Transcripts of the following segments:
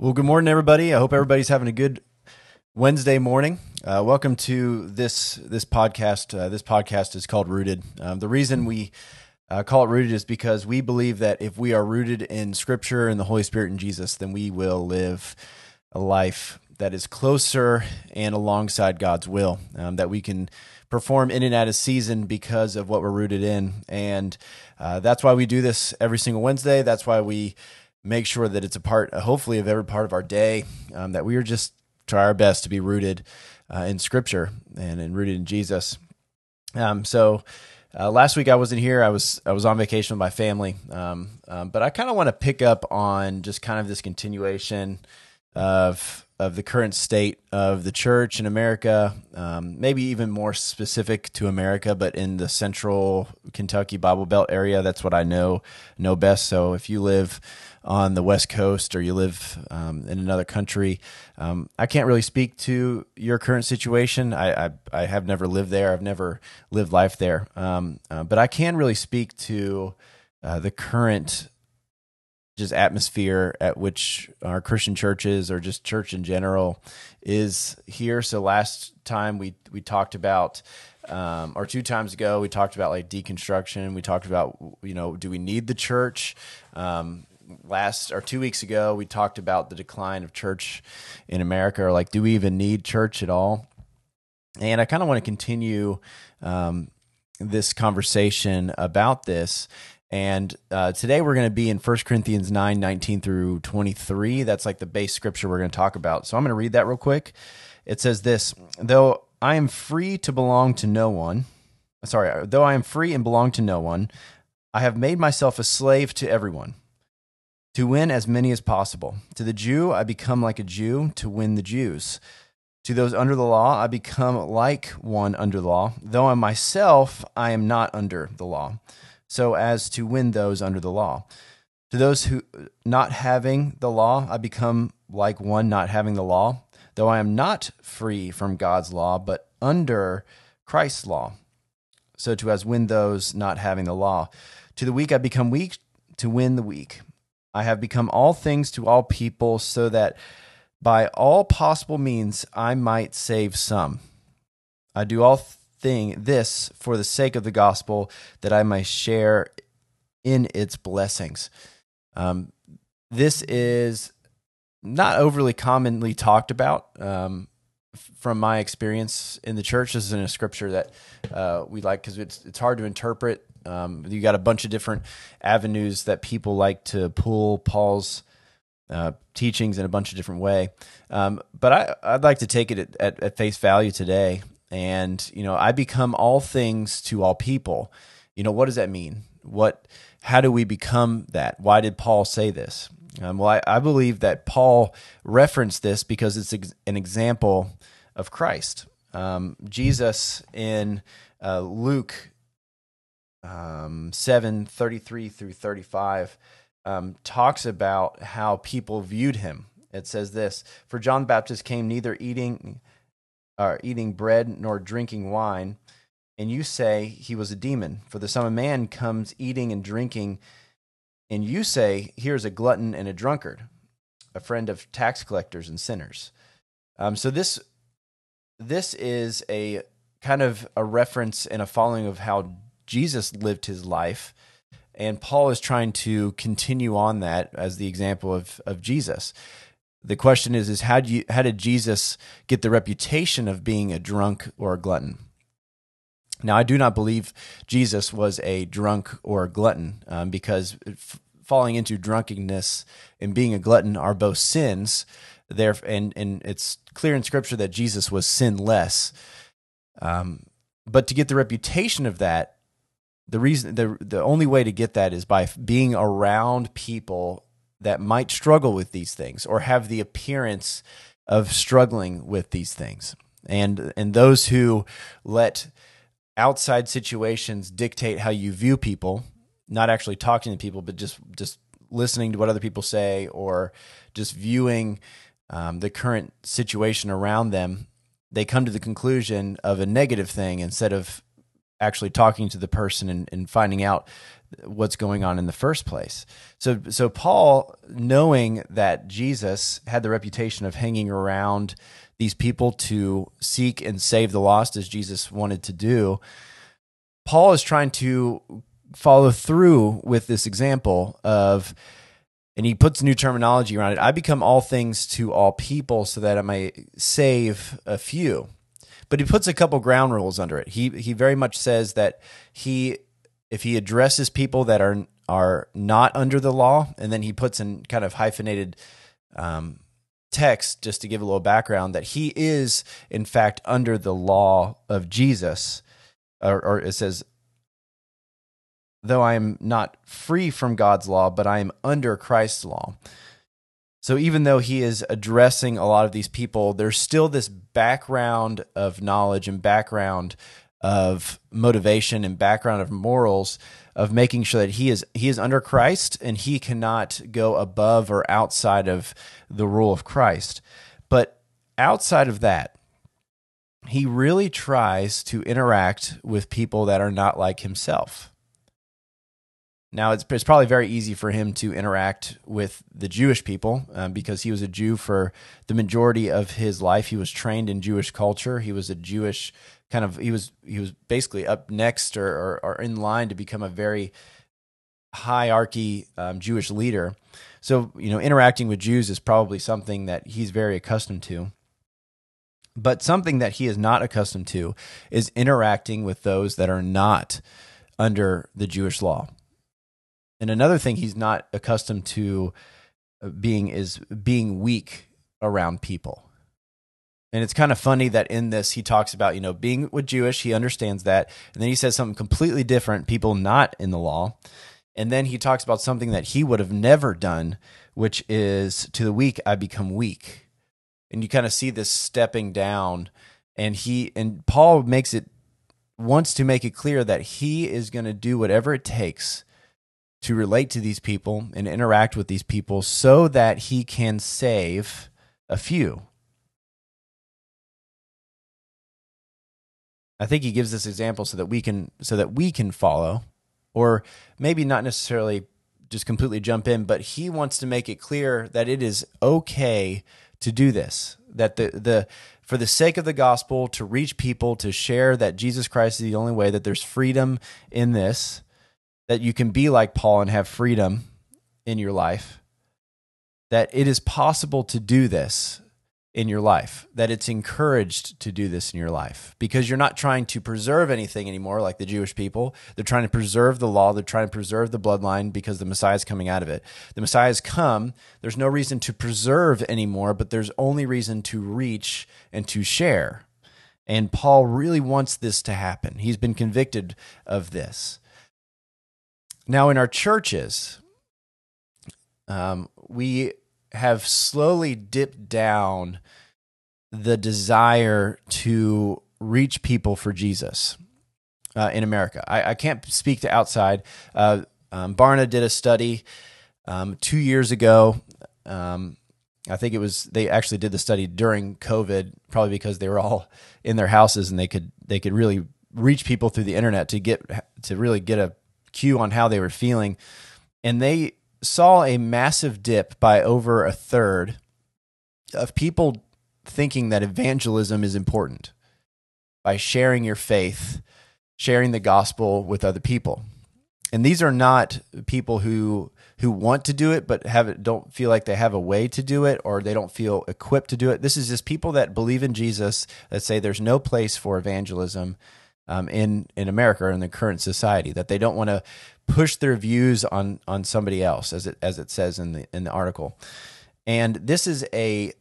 Well, good morning, everybody. I hope everybody's having a good Wednesday morning. Uh, welcome to this this podcast. Uh, this podcast is called Rooted. Um, the reason we uh, call it Rooted is because we believe that if we are rooted in Scripture and the Holy Spirit and Jesus, then we will live a life that is closer and alongside God's will. Um, that we can perform in and out of season because of what we're rooted in, and uh, that's why we do this every single Wednesday. That's why we make sure that it's a part, hopefully, of every part of our day, um, that we are just try our best to be rooted uh, in Scripture and, and rooted in Jesus. Um, so uh, last week I wasn't here. I was I was on vacation with my family, um, um, but I kind of want to pick up on just kind of this continuation of of the current state of the church in America, um, maybe even more specific to America, but in the central Kentucky Bible Belt area, that's what I know know best. So if you live on the West Coast or you live um, in another country, um, I can't really speak to your current situation. I, I, I have never lived there. I've never lived life there, um, uh, but I can really speak to uh, the current just atmosphere at which our Christian churches or just church in general is here. So last time we we talked about um, or two times ago we talked about like deconstruction. We talked about you know do we need the church? Um, last or two weeks ago we talked about the decline of church in America or like do we even need church at all? And I kind of want to continue um, this conversation about this and uh, today we're going to be in 1 Corinthians 9 19 through 23. That's like the base scripture we're going to talk about. So I'm going to read that real quick. It says this Though I am free to belong to no one, sorry, though I am free and belong to no one, I have made myself a slave to everyone to win as many as possible. To the Jew, I become like a Jew to win the Jews. To those under the law, I become like one under the law, though I myself I am not under the law so as to win those under the law. To those who not having the law, I become like one not having the law, though I am not free from God's law, but under Christ's law, so to as win those not having the law. To the weak I become weak to win the weak. I have become all things to all people, so that by all possible means I might save some. I do all thing this for the sake of the gospel that I might share in its blessings. Um, this is not overly commonly talked about um, from my experience in the church. This isn't a scripture that uh, we like because it's it's hard to interpret. Um, you got a bunch of different avenues that people like to pull Paul's uh, teachings in a bunch of different way. Um, but I, I'd like to take it at, at, at face value today and you know i become all things to all people. You know what does that mean? What how do we become that? Why did paul say this? Um, well I, I, believe that paul referenced this because it's ex- an example of christ. Um, jesus in uh, luke um, 7 33 through 35 um, talks about how people viewed him. It says this for john baptist came neither eating or eating bread nor drinking wine, and you say he was a demon. For the Son of Man comes eating and drinking, and you say, Here's a glutton and a drunkard, a friend of tax collectors and sinners. Um, so this this is a kind of a reference and a following of how Jesus lived his life. And Paul is trying to continue on that as the example of, of Jesus the question is is how do you how did Jesus get the reputation of being a drunk or a glutton? Now, I do not believe Jesus was a drunk or a glutton um, because f- falling into drunkenness and being a glutton are both sins. There, and and it's clear in Scripture that Jesus was sinless. Um, but to get the reputation of that, the reason the the only way to get that is by being around people that might struggle with these things or have the appearance of struggling with these things. And and those who let outside situations dictate how you view people, not actually talking to people, but just just listening to what other people say or just viewing um, the current situation around them, they come to the conclusion of a negative thing instead of actually talking to the person and, and finding out what's going on in the first place. So so Paul knowing that Jesus had the reputation of hanging around these people to seek and save the lost as Jesus wanted to do, Paul is trying to follow through with this example of and he puts new terminology around it. I become all things to all people so that I may save a few. But he puts a couple ground rules under it. He he very much says that he if he addresses people that are are not under the law, and then he puts in kind of hyphenated um, text just to give a little background that he is in fact under the law of Jesus, or, or it says, though I am not free from God's law, but I am under Christ's law. So even though he is addressing a lot of these people, there's still this background of knowledge and background of motivation and background of morals of making sure that he is he is under Christ and he cannot go above or outside of the rule of Christ. But outside of that, he really tries to interact with people that are not like himself. Now, it's, it's probably very easy for him to interact with the Jewish people um, because he was a Jew for the majority of his life. He was trained in Jewish culture. He was a Jewish kind of he was he was basically up next or, or, or in line to become a very hierarchy um, Jewish leader. So you know, interacting with Jews is probably something that he's very accustomed to. But something that he is not accustomed to is interacting with those that are not under the Jewish law. And another thing he's not accustomed to uh, being is being weak around people. And it's kind of funny that in this he talks about, you know, being with Jewish, he understands that. And then he says something completely different, people not in the law. And then he talks about something that he would have never done, which is to the weak, I become weak. And you kind of see this stepping down. And he, and Paul makes it, wants to make it clear that he is going to do whatever it takes to relate to these people and interact with these people so that he can save a few I think he gives this example so that we can so that we can follow, or maybe not necessarily just completely jump in, but he wants to make it clear that it is okay to do this. That the the for the sake of the gospel, to reach people, to share that Jesus Christ is the only way, that there's freedom in this, that you can be like Paul and have freedom in your life, that it is possible to do this in your life, that it's encouraged to do this in your life because you're not trying to preserve anything anymore like the Jewish people. They're trying to preserve the law, they're trying to preserve the bloodline because the Messiah is coming out of it. The Messiah has come. There's no reason to preserve anymore, but there's only reason to reach and to share. And Paul really wants this to happen. He's been convicted of this. Now, in our churches, um, we have slowly dipped down the desire to reach people for Jesus uh, in America. I, I, can't speak to outside. Uh, um, Barna did a study um, two years ago. Um, I think it was they actually did the study during COVID, probably because they were all in their houses and they could they could really reach people through the internet to get to really get a cue on how they were feeling. And they saw a massive dip by over a third of people thinking that evangelism is important by sharing your faith, sharing the gospel with other people. And these are not people who who want to do it but have don't feel like they have a way to do it or they don't feel equipped to do it. This is just people that believe in Jesus that say there's no place for evangelism um, in in America or in the current society. That they don't want to push their views on on somebody else, as it as it says in the in the article. And this is a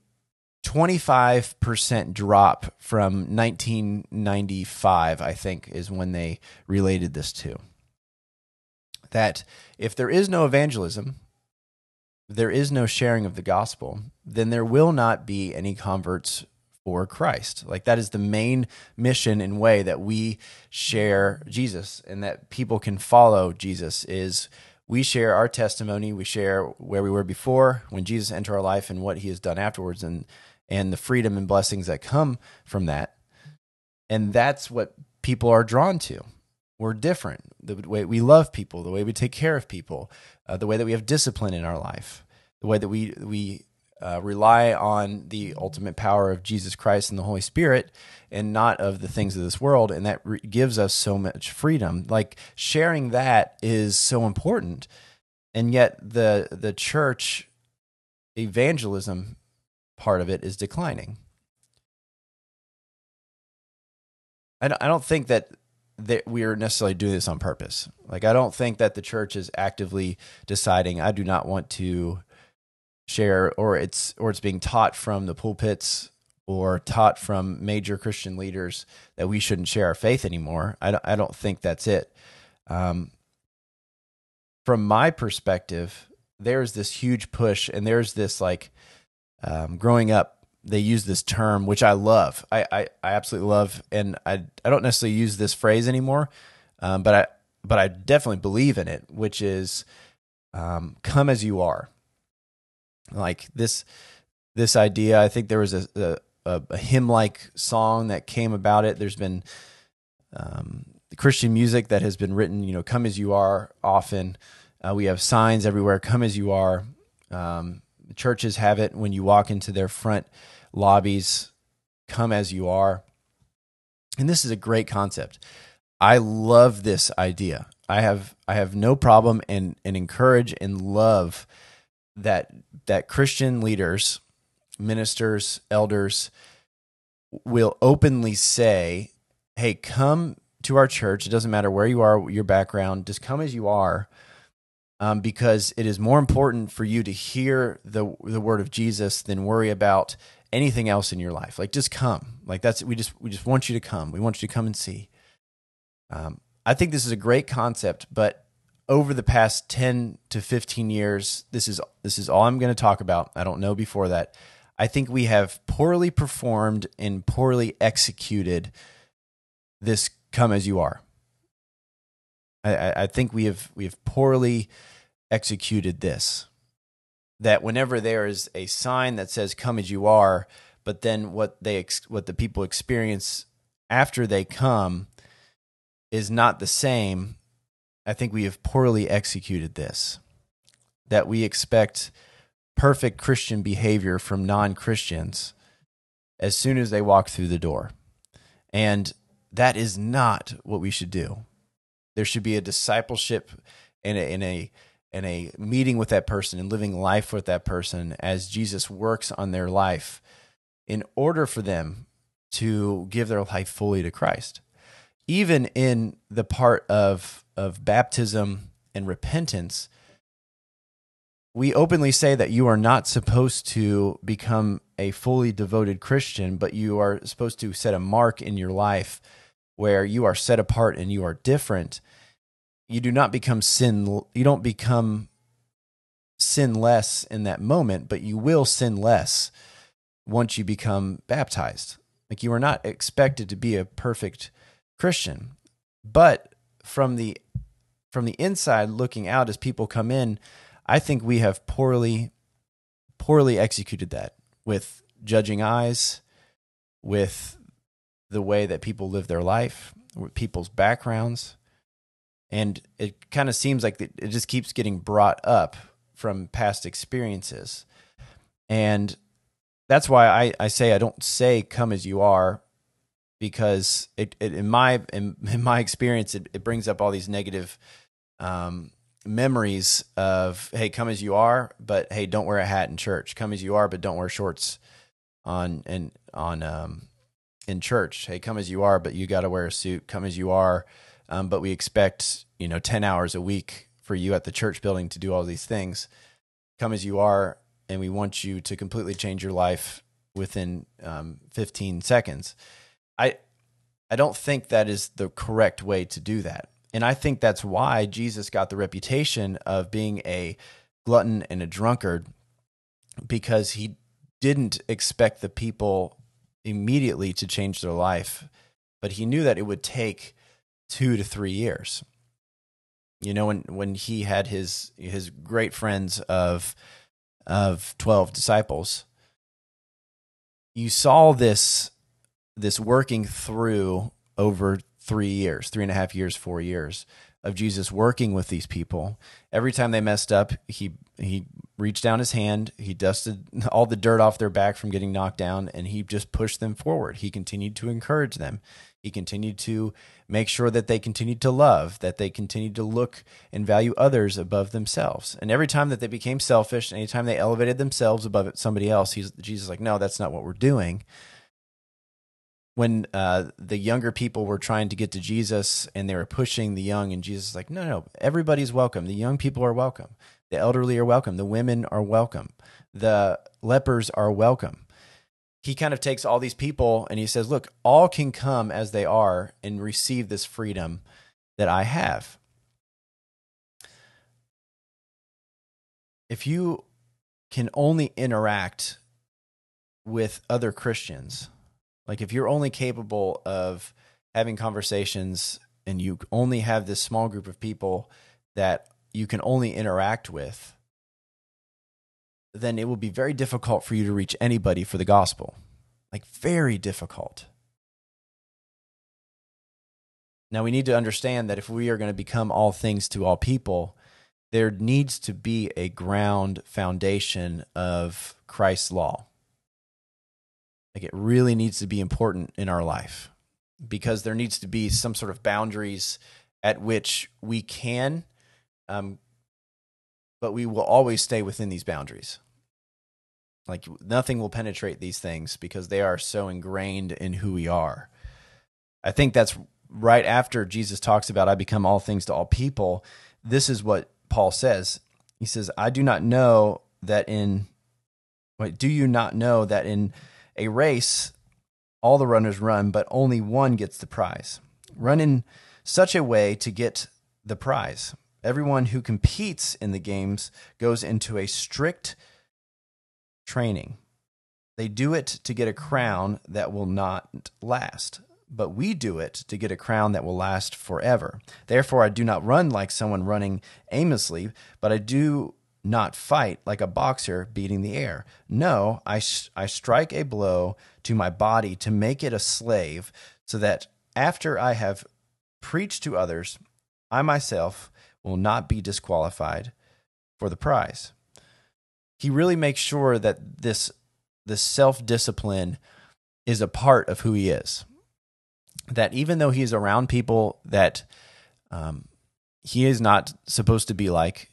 25% drop from 1995, I think, is when they related this to. That if there is no evangelism, there is no sharing of the gospel, then there will not be any converts for Christ. Like that is the main mission and way that we share Jesus and that people can follow Jesus is we share our testimony, we share where we were before when Jesus entered our life and what he has done afterwards and and the freedom and blessings that come from that. And that's what people are drawn to. we're different. The way we love people, the way we take care of people, uh, the way that we have discipline in our life, the way that we we uh, rely on the ultimate power of Jesus Christ and the Holy Spirit, and not of the things of this world, and that re- gives us so much freedom. Like sharing that is so important, and yet the the church evangelism part of it is declining. I don't, I don't think that that we are necessarily doing this on purpose. Like I don't think that the church is actively deciding I do not want to share or it's or it's being taught from the pulpits or taught from major Christian leaders that we shouldn't share our faith anymore. I don't, I don't think that's it. Um, from my perspective, there's this huge push and there's this like um, growing up they use this term, which I love. I, I, I absolutely love, and I I don't necessarily use this phrase anymore, um, but I but I definitely believe in it, which is um, "come as you are." Like this this idea. I think there was a a, a hymn like song that came about it. There's been um, Christian music that has been written. You know, "Come as you are." Often uh, we have signs everywhere. "Come as you are." Um, churches have it when you walk into their front lobbies, come as you are. And this is a great concept. I love this idea. I have I have no problem and and encourage and love that that Christian leaders, ministers, elders will openly say, "Hey, come to our church. It doesn't matter where you are, your background. Just come as you are." Um, because it is more important for you to hear the the word of Jesus than worry about anything else in your life. Like just come. Like that's we just we just want you to come. We want you to come and see. Um, I think this is a great concept, but over the past 10 to 15 years, this is this is all I'm going to talk about. I don't know before that. I think we have poorly performed and poorly executed this come as you are. I, I think we have we have poorly executed this that whenever there is a sign that says "Come as you are," but then what they what the people experience after they come is not the same. I think we have poorly executed this. That we expect perfect Christian behavior from non Christians as soon as they walk through the door. And that is not what we should do. There should be a discipleship and a, in a and a meeting with that person and living life with that person as Jesus works on their life in order for them to give their life fully to Christ. Even in the part of, of baptism and repentance, we openly say that you are not supposed to become a fully devoted Christian, but you are supposed to set a mark in your life where you are set apart and you are different. You do not become sin you don't become sin less in that moment but you will sin less once you become baptized. Like you are not expected to be a perfect christian but from the from the inside looking out as people come in i think we have poorly poorly executed that with judging eyes with the way that people live their life with people's backgrounds. And it kind of seems like it just keeps getting brought up from past experiences. And that's why I, I say I don't say come as you are because it, it in my in, in, my experience it, it brings up all these negative um, memories of hey come as you are but hey don't wear a hat in church. Come as you are but don't wear shorts on and on um, in church. Hey come as you are but you got to wear a suit. Come as you are um, but we expect you know 10 hours a week for you at the church building to do all these things. Come as you are and we want you to completely change your life within um, 15 seconds i i don't think that is the correct way to do that and i think that's why jesus got the reputation of being a glutton and a drunkard because he didn't expect the people immediately to change their life but he knew that it would take two to three years. You know, when when he had his his great friends of of twelve disciples, you saw this this working through over three years, three and a half years, four years of Jesus working with these people. Every time they messed up, he he reached down his hand, he dusted all the dirt off their back from getting knocked down, and he just pushed them forward. He continued to encourage them. He continued to make sure that they continued to love, that they continued to look and value others above themselves. And every time that they became selfish, anytime they elevated themselves above somebody else, he's Jesus like, no, that's not what we're doing when uh, the younger people were trying to get to Jesus and they were pushing the young, and Jesus is like, no, no, everybody's welcome. The young people are welcome. The elderly are welcome. The women are welcome. The lepers are welcome. He kind of takes all these people and he says, look, all can come as they are and receive this freedom that I have. If you can only interact with other Christians, like if you're only capable of having conversations and you only have this small group of people that you can only interact with, then it will be very difficult for you to reach anybody for the gospel. Like, very difficult. Now, we need to understand that if we are going to become all things to all people, there needs to be a ground foundation of Christ's law. Like it really needs to be important in our life because there needs to be some sort of boundaries at which we can, um, but we will always stay within these boundaries. Like nothing will penetrate these things because they are so ingrained in who we are. I think that's right after Jesus talks about I become all things to all people. This is what Paul says. He says, I do not know that in, wait, do you not know that in a race, all the runners run, but only one gets the prize. Run in such a way to get the prize. Everyone who competes in the games goes into a strict training. They do it to get a crown that will not last, but we do it to get a crown that will last forever. Therefore, I do not run like someone running aimlessly, but I do not fight like a boxer beating the air. No, I, I strike a blow to my body to make it a slave, so that after I have preached to others, I myself will not be disqualified for the prize. He really makes sure that this, this self discipline is a part of who he is. That even though he's around people that um, he is not supposed to be like,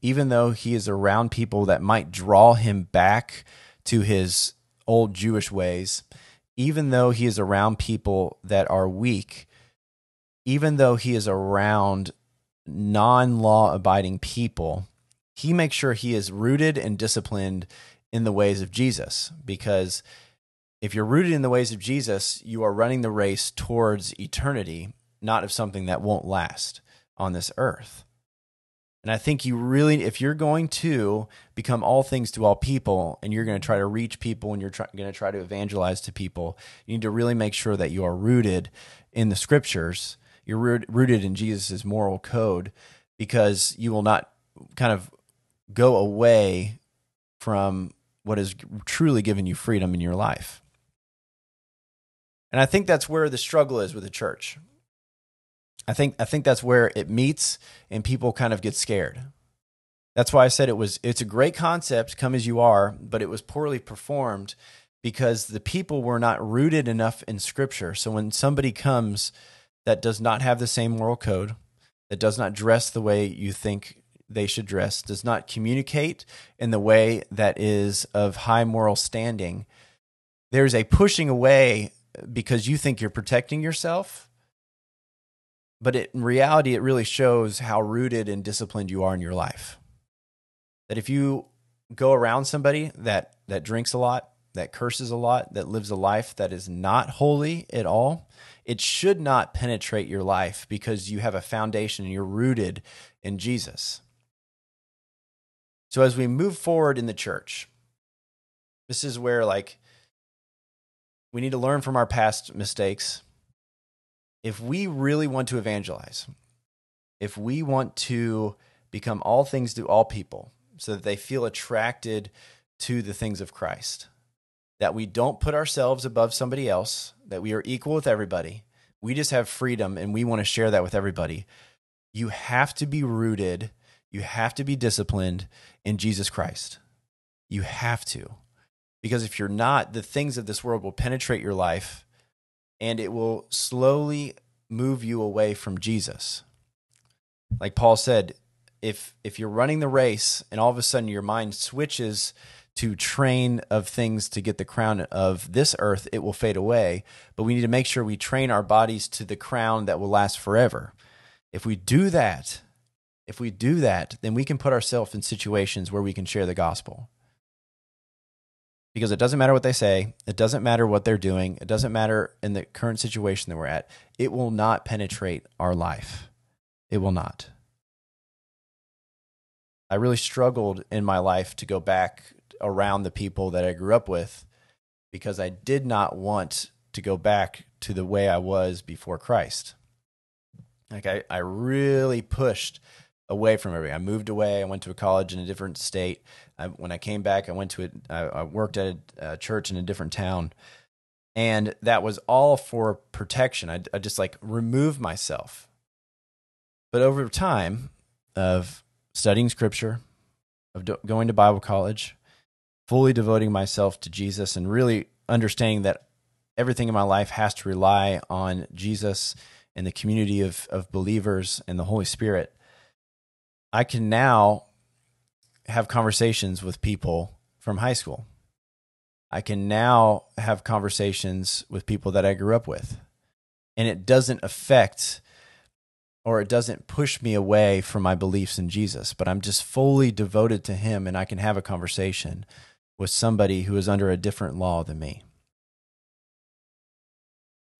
even though he is around people that might draw him back to his old Jewish ways, even though he is around people that are weak, even though he is around non law abiding people, he makes sure he is rooted and disciplined in the ways of Jesus. Because if you're rooted in the ways of Jesus, you are running the race towards eternity, not of something that won't last on this earth. And I think you really, if you're going to become all things to all people and you're going to try to reach people and you're try, going to try to evangelize to people, you need to really make sure that you are rooted in the scriptures. You're rooted in Jesus' moral code because you will not kind of go away from what has truly given you freedom in your life. And I think that's where the struggle is with the church. I think I think that's where it meets and people kind of get scared. That's why I said it was it's a great concept, come as you are, but it was poorly performed because the people were not rooted enough in scripture. So when somebody comes that does not have the same moral code, that does not dress the way you think they should dress, does not communicate in the way that is of high moral standing, there's a pushing away because you think you're protecting yourself but it, in reality, it really shows how rooted and disciplined you are in your life. That if you go around somebody that that drinks a lot, that curses a lot, that lives a life that is not holy at all, it should not penetrate your life because you have a foundation and you're rooted in Jesus. So as we move forward in the church, this is where like we need to learn from our past mistakes if we really want to evangelize, if we want to become all things to all people so that they feel attracted to the things of Christ, that we don't put ourselves above somebody else, that we are equal with everybody, we just have freedom and we want to share that with everybody. You have to be rooted, you have to be disciplined in Jesus Christ. You have to. Because if you're not, the things of this world will penetrate your life and it will slowly move you away from Jesus. Like Paul said, if if you're running the race and all of a sudden your mind switches to train of things to get the crown of this earth, it will fade away. But we need to make sure we train our bodies to the crown that will last forever. If we do that, if we do that, then we can put ourselves in situations where we can share the gospel. Because it doesn't matter what they say, it doesn't matter what they're doing, it doesn't matter in the current situation that we're at, it will not penetrate our life. It will not. I really struggled in my life to go back around the people that I grew up with because I did not want to go back to the way I was before Christ. Like I, I really pushed away from everything. I moved away. I went to a college in a different state. I, when I came back, I went to it. I worked at a, a, church in a different town, and that was all for protection. I, I just like removed myself. But over time of studying Scripture, of do, going to Bible college, fully devoting myself to Jesus and really understanding that everything in my life has to rely on Jesus and the community of, of believers and the Holy Spirit, I can now have conversations with people from high school. I can now have conversations with people that I grew up with. And it doesn't affect or it doesn't push me away from my beliefs in Jesus, but I'm just fully devoted to Him and I can have a conversation with somebody who is under a different law than me.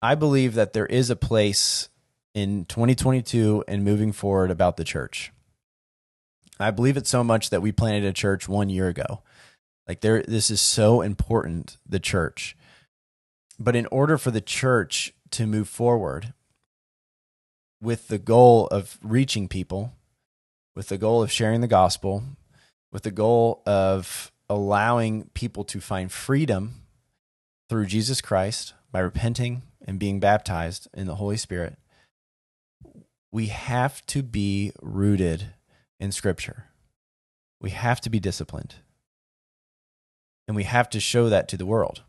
I believe that there is a place in 2022 and moving forward about the church. I believe it so much that we planted a church one year ago. Like there this is so important, the church. But in order for the church to move forward with the goal of reaching people, with the goal of sharing the gospel, with the goal of allowing people to find freedom through Jesus Christ by repenting and being baptized in the Holy Spirit, we have to be rooted in Scripture. We have to be disciplined. And we have to show that to the world.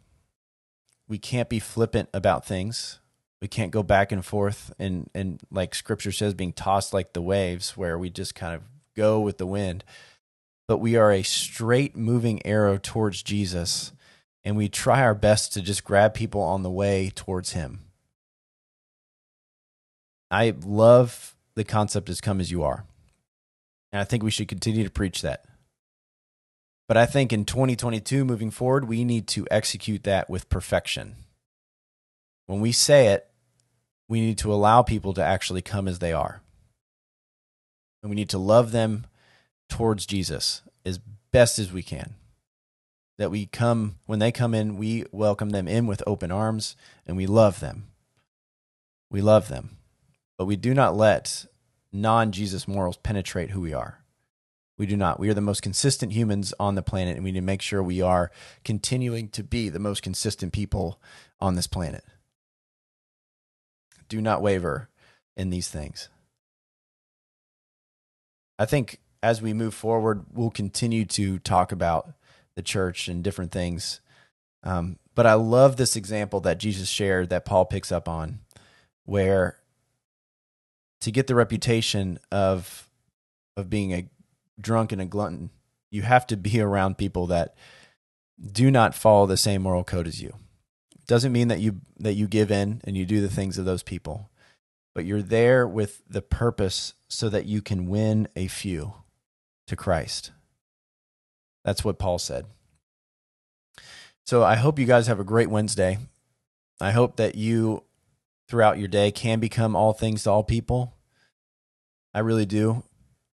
We can't be flippant about things. We can't go back and forth and, and like Scripture says, being tossed like the waves, where we just kind of go with the wind but we are a straight moving arrow towards Jesus, and we try our best to just grab people on the way towards Him. I love the concept as come as you are. And I think we should continue to preach that. But I think in 2022, moving forward, we need to execute that with perfection. When we say it, we need to allow people to actually come as they are. And we need to love them towards Jesus as best as we can. That we come, when they come in, we welcome them in with open arms and we love them. We love them. But we do not let non Jesus morals penetrate who we are. We do not. We are the most consistent humans on the planet, and we need to make sure we are continuing to be the most consistent people on this planet. Do not waver in these things. I think as we move forward, we'll continue to talk about the church and different things. Um, but I love this example that Jesus shared that Paul picks up on, where to get the reputation of of being a drunk and a glutton, you have to be around people that do not follow the same moral code as you. Doesn't mean that you that you give in and you do the things of those people, but you're there with the purpose so that you can win a few to Christ. That's what Paul said. So I hope you guys have a great Wednesday. I hope that you, throughout your day, can become all things to all people. I really do.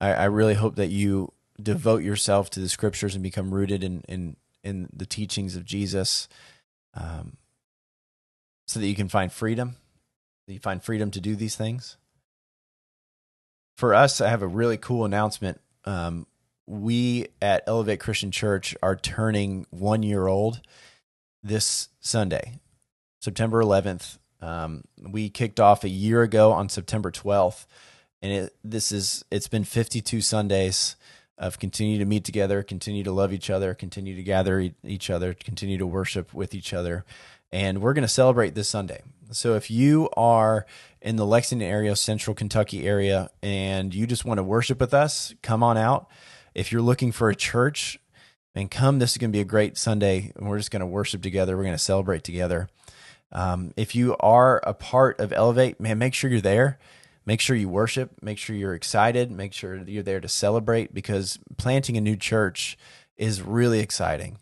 I, I really hope that you devote yourself to the scriptures and become rooted in in, in the teachings of Jesus, um, so that you can find freedom. You find freedom to do these things. For us, I have a really cool announcement um, we at Elevate Christian Church are turning one year old this Sunday, September 11th. Um, we kicked off a year ago on September 12th, and it, this is it's been 52 Sundays of continue to meet together, continue to love each other, continue to gather each other, continue to worship with each other, and we're going to celebrate this Sunday. So if you are in the Lexington area, Central Kentucky area, and you just want to worship with us, come on out. If you're looking for a church, and come. This is going to be a great Sunday, and we're just going to worship together. We're going to celebrate together. Um, if you are a part of Elevate, man, make sure you're there. Make sure you worship. Make sure you're excited. Make sure you're there to celebrate because planting a new church is really exciting.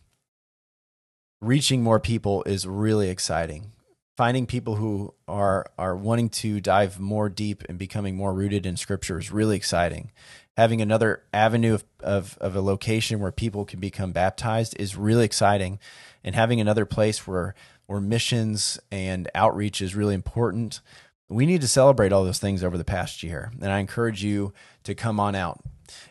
Reaching more people is really exciting. Finding people who are are wanting to dive more deep and becoming more rooted in Scripture is really exciting. Having another avenue of, of, of a location where people can become baptized is really exciting, and having another place where where missions and outreach is really important. We need to celebrate all those things over the past year. And I encourage you to come on out.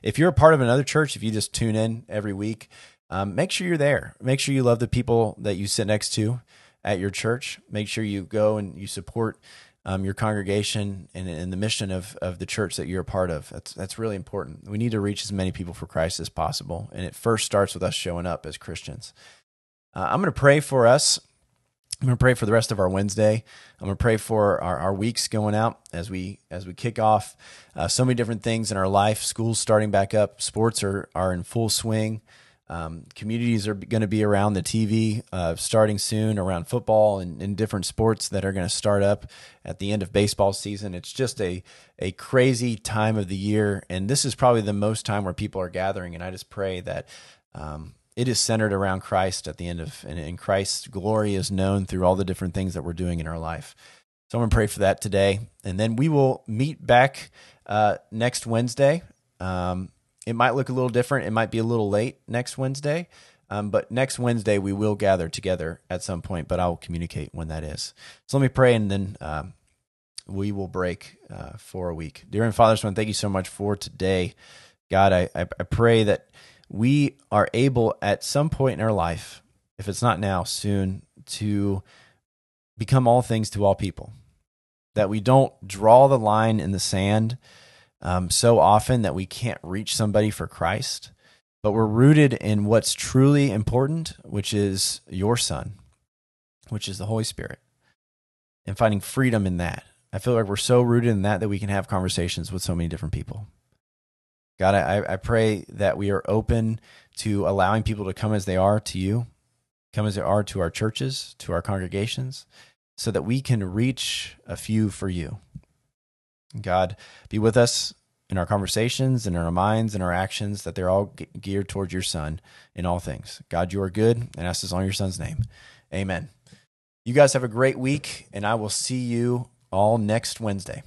If you're a part of another church, if you just tune in every week, um, make sure you're there. Make sure you love the people that you sit next to at your church. Make sure you go and you support um, your congregation and, and, the mission of, of the church that you're a part of. That's, that's really important. We need to reach as many people for Christ as possible. And it first starts with us showing up as Christians. Uh, I'm going to pray for us I'm gonna pray for the rest of our Wednesday. I'm gonna pray for our, our weeks going out as we as we kick off uh, so many different things in our life. School's starting back up. Sports are are in full swing. Um, communities are going to be around the TV uh, starting soon around football and, and different sports that are going to start up at the end of baseball season. It's just a a crazy time of the year, and this is probably the most time where people are gathering. And I just pray that um, it is centered around Christ at the end of, and, and Christ's glory is known through all the different things that we're doing in our life. So I'm going to pray for that today. And then we will meet back uh, next Wednesday. Um, it might look a little different. It might be a little late next Wednesday. Um, but next Wednesday, we will gather together at some point, but I will communicate when that is. So let me pray and then um, we will break uh, for a week. Dear and Father, Son, thank you so much for today. God, I, I pray that we are able at some point in our life, if it's not now, soon, to become all things to all people. That we don't draw the line in the sand um, so often that we can't reach somebody for Christ, but we're rooted in what's truly important, which is your Son, which is the Holy Spirit, and finding freedom in that. I feel like we're so rooted in that that we can have conversations with so many different people. God, I, I pray that we are open to allowing people to come as they are to you, come as they are to our churches, to our congregations, so that we can reach a few for you. God, be with us in our conversations, in our minds, and our actions, that they're all geared towards your Son in all things. God, you are good, and ask this on your Son's name. Amen. You guys have a great week, and I will see you all next Wednesday.